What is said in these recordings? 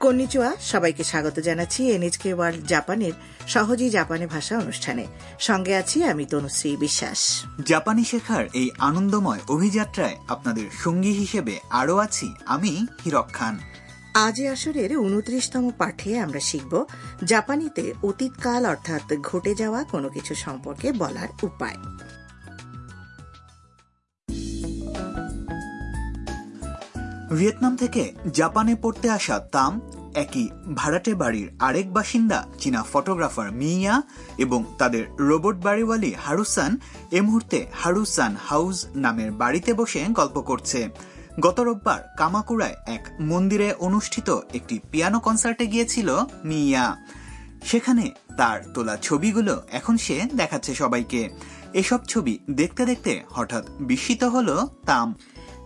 কন্নিচুয়া সবাইকে স্বাগত জানাচ্ছি এনএচকে ওয়ার্ল্ড জাপানের সহজেই জাপানি ভাষা অনুষ্ঠানে। সঙ্গে আছি আমি তনুশ্রী বিশ্বাস। জাপানি শেখার এই আনন্দময় অভিযাত্রায় আপনাদের সঙ্গী হিসেবে আরও আছি আমি হিরক খান। আজ আসরের উনত্রিশতম পাঠে আমরা শিখব জাপানিতে অতীতকাল অর্থাৎ ঘটে যাওয়া কোনো কিছু সম্পর্কে বলার উপায়। ভিয়েতনাম থেকে জাপানে পড়তে আসা তাম, একই ভাড়াটে বাড়ির আরেক বাসিন্দা, চীনা ফটোগ্রাফার মিয়া এবং তাদের রোবট বাড়িওয়ালি হারুসান, এ মুহূর্তে হারুসান হাউস নামের বাড়িতে বসে গল্প করছে। গত রোববার কামাকুড়ায় এক মন্দিরে অনুষ্ঠিত একটি পিয়ানো কনসার্টে গিয়েছিল মিয়া। সেখানে তার তোলা ছবিগুলো এখন সে দেখাচ্ছে সবাইকে। এসব ছবি দেখতে দেখতে হঠাৎ বিস্মিত হলো তাম।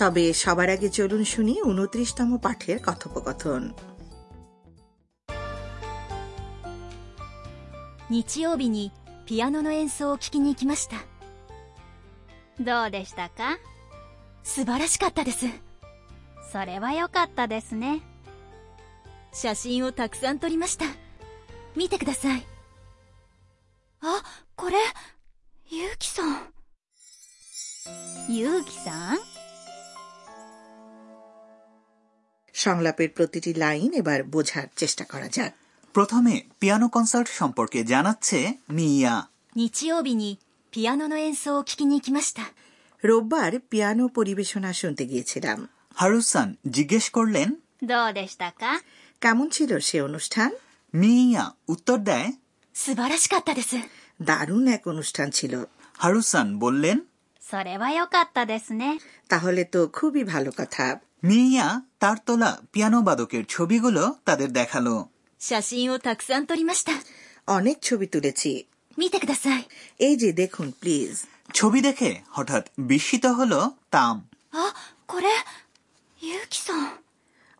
তবে সবার আগে চলুন শুনি উনত্রিশতম পাঠের কথোপকথন 日曜日にピアノの演奏を聴きに行きましたどうでしたか素晴らしかったですそれは良かったですね写真をたくさん撮りました見てくださいあこれゆうきさんゆうきさん সংলাপের প্রতিটি লাইন এবার বোঝার চেষ্টা করা যাক প্রথমে পিয়ানো কনসার্ট সম্পর্কে জানাচ্ছে মিয়া 日曜日にピアノの演奏を聴きに行きました রোববার পিয়ানো পরিবেশনা শুনতে গিয়েছিলাম হারুসান জিজ্ঞেস করলেন どうでしたか কেমন ছিল সে অনুষ্ঠান মিয়া উত্তর দেয় 素晴らしかったです দারুণ এক অনুষ্ঠান ছিল হারুসান বললেন それは良かったですね তাহলে তো খুবই ভালো কথা মিয়া তার তোলা পিয়ানো বাদকের ছবিগুলো তাদের দেখালো 写真をたくさん撮りました অনেক ছবি তুলেছি 見てください এই যে দেখুন প্লিজ ছবি দেখে হঠাৎ বিস্মিত হলো তাম あこれゆうきさん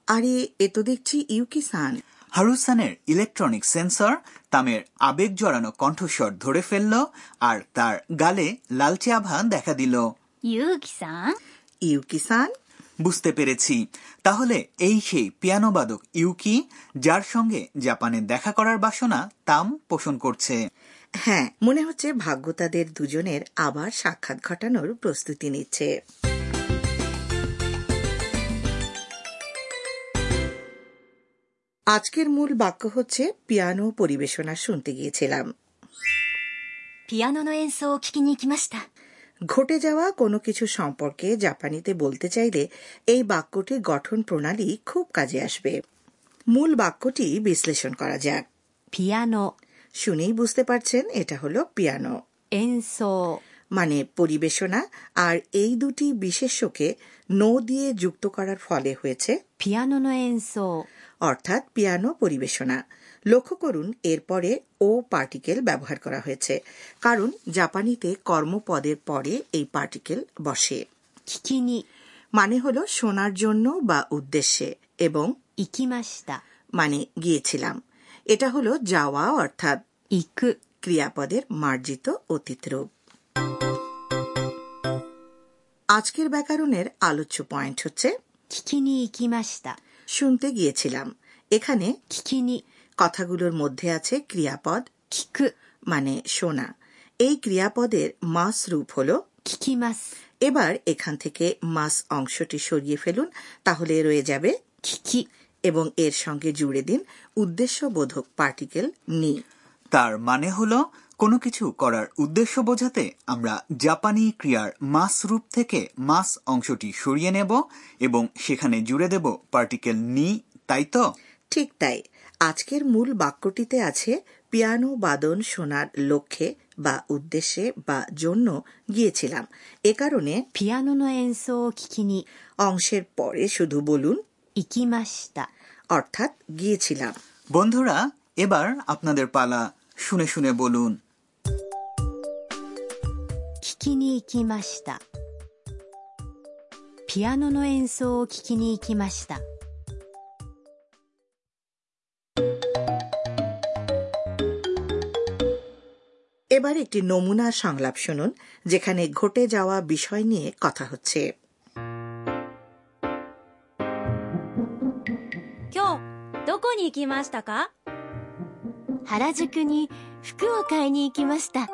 আরে এ তো দেখছি ইউকি সান হারুসানের ইলেকট্রনিক সেন্সর তামের আবেগ জড়ানো কণ্ঠস্বর ধরে ফেলল আর তার গালে লালচে আভা দেখা দিল ゆうきさん ইউকি সান বুঝতে পেরেছি তাহলে এই সেই পিয়ানো বাদক ইউকি যার সঙ্গে জাপানে দেখা করার বাসনা তাম পোষণ করছে হ্যাঁ মনে হচ্ছে ভাগ্য তাদের দুজনের আবার সাক্ষাৎ ঘটানোর প্রস্তুতি নিচ্ছে আজকের মূল বাক্য হচ্ছে পিয়ানো পরিবেশনা শুনতে গিয়েছিলাম ピアノの演奏を聴きに行きました ঘটে যাওয়া কোনো কিছু সম্পর্কে জাপানিতে বলতে চাইলে এই বাক্যটির গঠন প্রণালী খুব কাজে আসবে। মূল বাক্যটি বিশ্লেষণ করা যাক। পিয়ানো। শুনেই বুঝতে পারছেন এটা হলো পিয়ানো। মানে পরিবেশনা আর এই দুটি বিশেষ্যকে নো দিয়ে যুক্ত করার ফলে হয়েছে পিয়ানো অর্থাৎ পিয়ানো পরিবেশনা। লক্ষ্য করুন এরপরে ও পার্টিকেল ব্যবহার করা হয়েছে। কারণ জাপানিতে কর্মপদের পরে এই পার্টিকেল বসে। মানে হল শোনার জন্য বা উদ্দেশ্যে এবং ইকিমাস্তা মানে গিয়েছিলাম। এটা হলো যাওয়া অর্থাৎ ইক। ক্রিয়াপদের মার্জিত অতীত রূপ আজকের ব্যাকরণের আলোচ্য পয়েন্ট হচ্ছে শুনতে গিয়েছিলাম। এখানে কথাগুলোর মধ্যে আছে ক্রিয়াপদ কিকু। মানে শোনা। এই ক্রিয়াপদের মাস রূপ হল কিকিমাস। এবার এখান থেকে মাস অংশটি সরিয়ে ফেলুন তাহলে রয়ে যাবে কিকি। এবং এর সঙ্গে জুড়ে দিন উদ্দেশ্যবোধক পার্টিকেল নি। তার মানে হল কোনো কিছু করার উদ্দেশ্য বোঝাতে আমরা জাপানি ক্রিয়ার মাস রূপ থেকে মাস অংশটি সরিয়ে নেব এবং সেখানে জুড়ে দেব পার্টিকেল নি তাই তো? ঠিক তাই। আজকের মূল বাক্যটিতে আছে পিয়ানো বাদন শোনার লক্ষ্যে বা উদ্দেশ্যে বা জন্য গিয়েছিলাম। এ কারণে পিয়ানো নয়েন্সো এনসো অংশের পরে শুধু বলুন ইকিমাশিতা অর্থাৎ গিয়েছিলাম। বন্ধুরা এবার আপনাদের পালা শুনে শুনে বলুন। ピアノの演奏を聞きに行きました。এবার একটি নমুনা সংলাপ শুনুন যেখানে ঘটে যাওয়া বিষয় নিয়ে কথা হচ্ছে 今日どこ 行きましたか原宿に服を買いに行きました。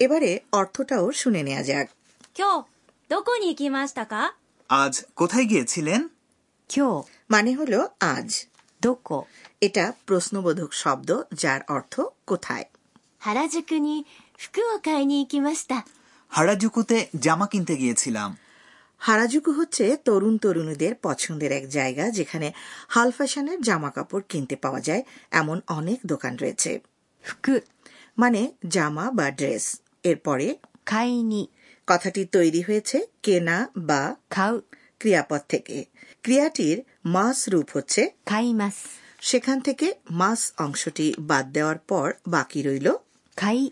এবারে অর্থটাও শুনে নেওয়া যাক 今日どこに行きましたか আজ কোথায় গিয়েছিলেন 今日、 মানে হলো আজ দোকো এটা প্রশ্নবোধক শব্দ যার অর্থ কোথায়? হারাজুকুনি ফুকু ও কাইনি ইকিমাস্তা হারাজুকুতে জামা কিনতে গিয়েছিলাম। হারাজুকু হচ্ছে তরুণ তরুণীদের পছন্দের এক জায়গা যেখানে হাল ফ্যাশনের জামা কাপড় কিনতে পাওয়া যায় এমন অনেক দোকান রয়েছে। মানে জামা বা ড্রেস। এরপরে খাইনি কথাটি তৈরি হয়েছে কেনা বা খাও ক্রিয়াপদ থেকে। ক্রিয়াটির মাস রূপ হচ্ছে 買います。 সেখান থেকে মাস অংশটি বাদ দেওয়ার পর বাকি রইল 買い、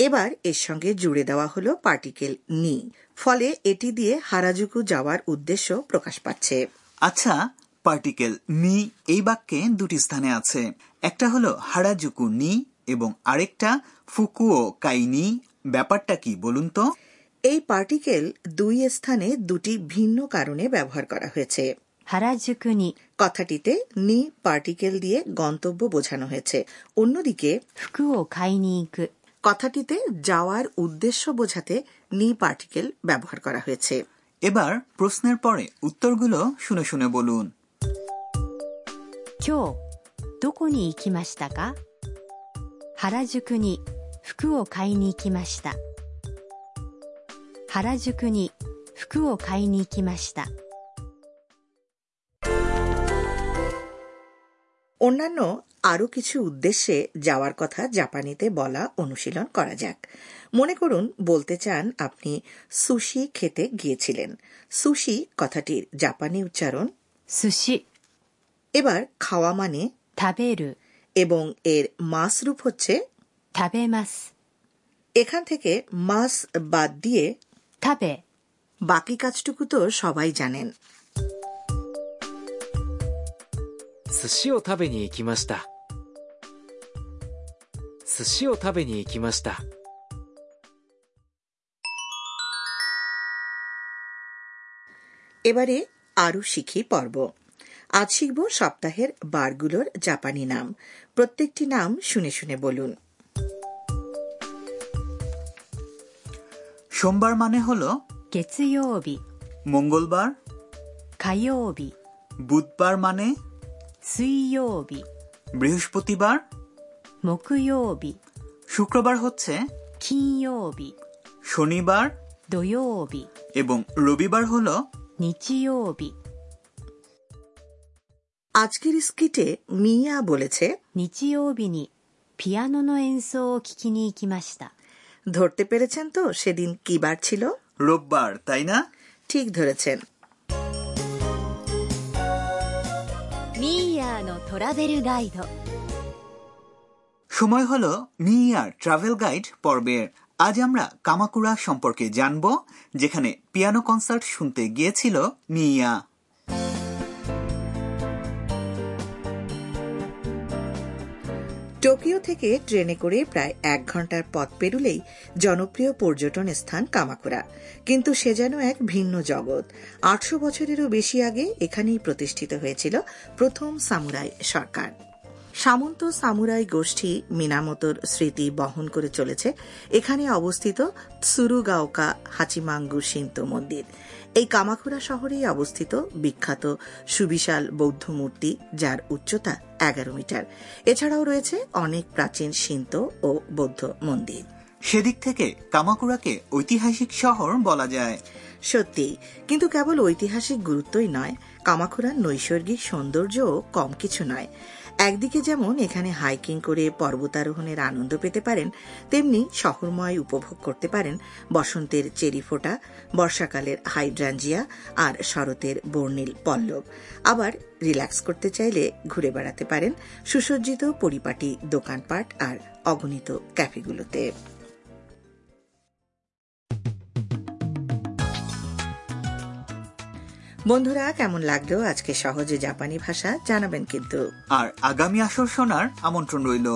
এবার এর সঙ্গে জুড়ে দেওয়া হলো পার্টিকেল নি ফলে এটি দিয়ে হারাজুকু যাওয়ার উদ্দেশ্য প্রকাশ পাচ্ছে আচ্ছা পার্টিকেল নি এই বাক্যে দুটি স্থানে আছে একটা হলো হারাজুকু নি এবং আরেকটা ফুকুও কাইনি ব্যাপারটা কি বলুন তো এই পার্টিকেল দুই স্থানে দুটি ভিন্ন কারণে ব্যবহার করা হয়েছে হারাজুকুনি কথাটিতে নি পার্টিকেল দিয়ে গন্তব্য বোঝানো হয়েছে। অন্যদিকে কথাটিতে যাওয়ার উদ্দেশ্য বোঝাতে নি পার্টিকেল ব্যবহার করা হয়েছে। এবার প্রশ্নের পরে উত্তরগুলো শুনে শুনে বলুন। হারাজুকুনি দোকোনি ইকিমাশিতা কা? হারাজুকু নি নি অন্যান্য আরও কিছু উদ্দেশ্যে যাওয়ার কথা জাপানিতে বলা অনুশীলন করা যাক। মনে করুন বলতে চান আপনি সুশি খেতে গিয়েছিলেন। সুশি কথাটির জাপানি উচ্চারণ সুশি। এবার খাওয়া মানে এবং এর মাস রূপ হচ্ছে এখান থেকে মাস বাদ দিয়ে বাকি কাজটুকু তো সবাই জানেন। 寿司を食べに行きました寿司を食べに行きました এবারে আরও শিখি পর্ব আজ শিখব সপ্তাহের বারগুলোর জাপানি নাম প্রত্যেকটি নাম শুনে শুনে বলুন সোমবার মানে হলো 月曜日、 মঙ্গলবার 火曜日、 বুধবার মানে 水曜日、 বৃহস্পতিবার 木曜日、 শুক্রবার হচ্ছে 金曜日、 শনিবার 土曜日、 এবং রবিবার হলো 日曜日、 আজকের স্কিটে মিয়া বলেছে 日曜日にピアノの演奏を聴きに行きました。 ধরতে পেরেছেন তো সেদিন কি বার ছিল রোববার তাই না ঠিক ধরেছেন ーヤーのトラベルガイド সময় হলো মিয়ার ট্রাভেল গাইড পর্বের আজ আমরা কামাকুরা সম্পর্কে জানব যেখানে পিয়ানো কনসার্ট শুনতে গিয়েছিল মিয়া টোকিও থেকে ট্রেনে করে প্রায় এক ঘণ্টার পথ পেরুলেই জনপ্রিয় পর্যটন স্থান কামাকুরা কিন্তু সে যেন এক ভিন্ন জগৎ। আটশো বছরেরও বেশি আগে এখানেই প্রতিষ্ঠিত হয়েছিল প্রথম সামুরাই সরকার। সামন্ত সামুরাই গোষ্ঠী মিনামতোর স্মৃতি বহন করে চলেছে। এখানে অবস্থিত সুরুগাওকা হাচিমাঙ্গু সিন্ত মন্দির। এই কামাখুরা শহরেই অবস্থিত বিখ্যাত সুবিশাল বৌদ্ধ মূর্তি, যার উচ্চতা এগারো মিটার। এছাড়াও রয়েছে অনেক প্রাচীন সিন্ত ও বৌদ্ধ মন্দির। সেদিক থেকে কামাকুরাকে ঐতিহাসিক শহর বলা যায়। সত্যি, কিন্তু কেবল ঐতিহাসিক গুরুত্বই নয় কামাখুরার নৈসর্গিক সৌন্দর্যও কম কিছু নয়। একদিকে যেমন এখানে হাইকিং করে পর্বতারোহণের আনন্দ পেতে পারেন, তেমনি শহরময় উপভোগ করতে পারেন বসন্তের চেরি ফোটা, বর্ষাকালের হাইড্রাঞ্জিয়া আর শরতের বর্ণিল পল্লব। আবার রিল্যাক্স করতে চাইলে ঘুরে বেড়াতে পারেন সুসজ্জিত পরিপাটি দোকানপাট আর অগণিত ক্যাফেগুলোতে। বন্ধুরা, কেমন লাগল আজকে সহজে জাপানি ভাষা জানাবেন কিন্তু। আর আগামী আসর শোনার আমন্ত্রণ রইল।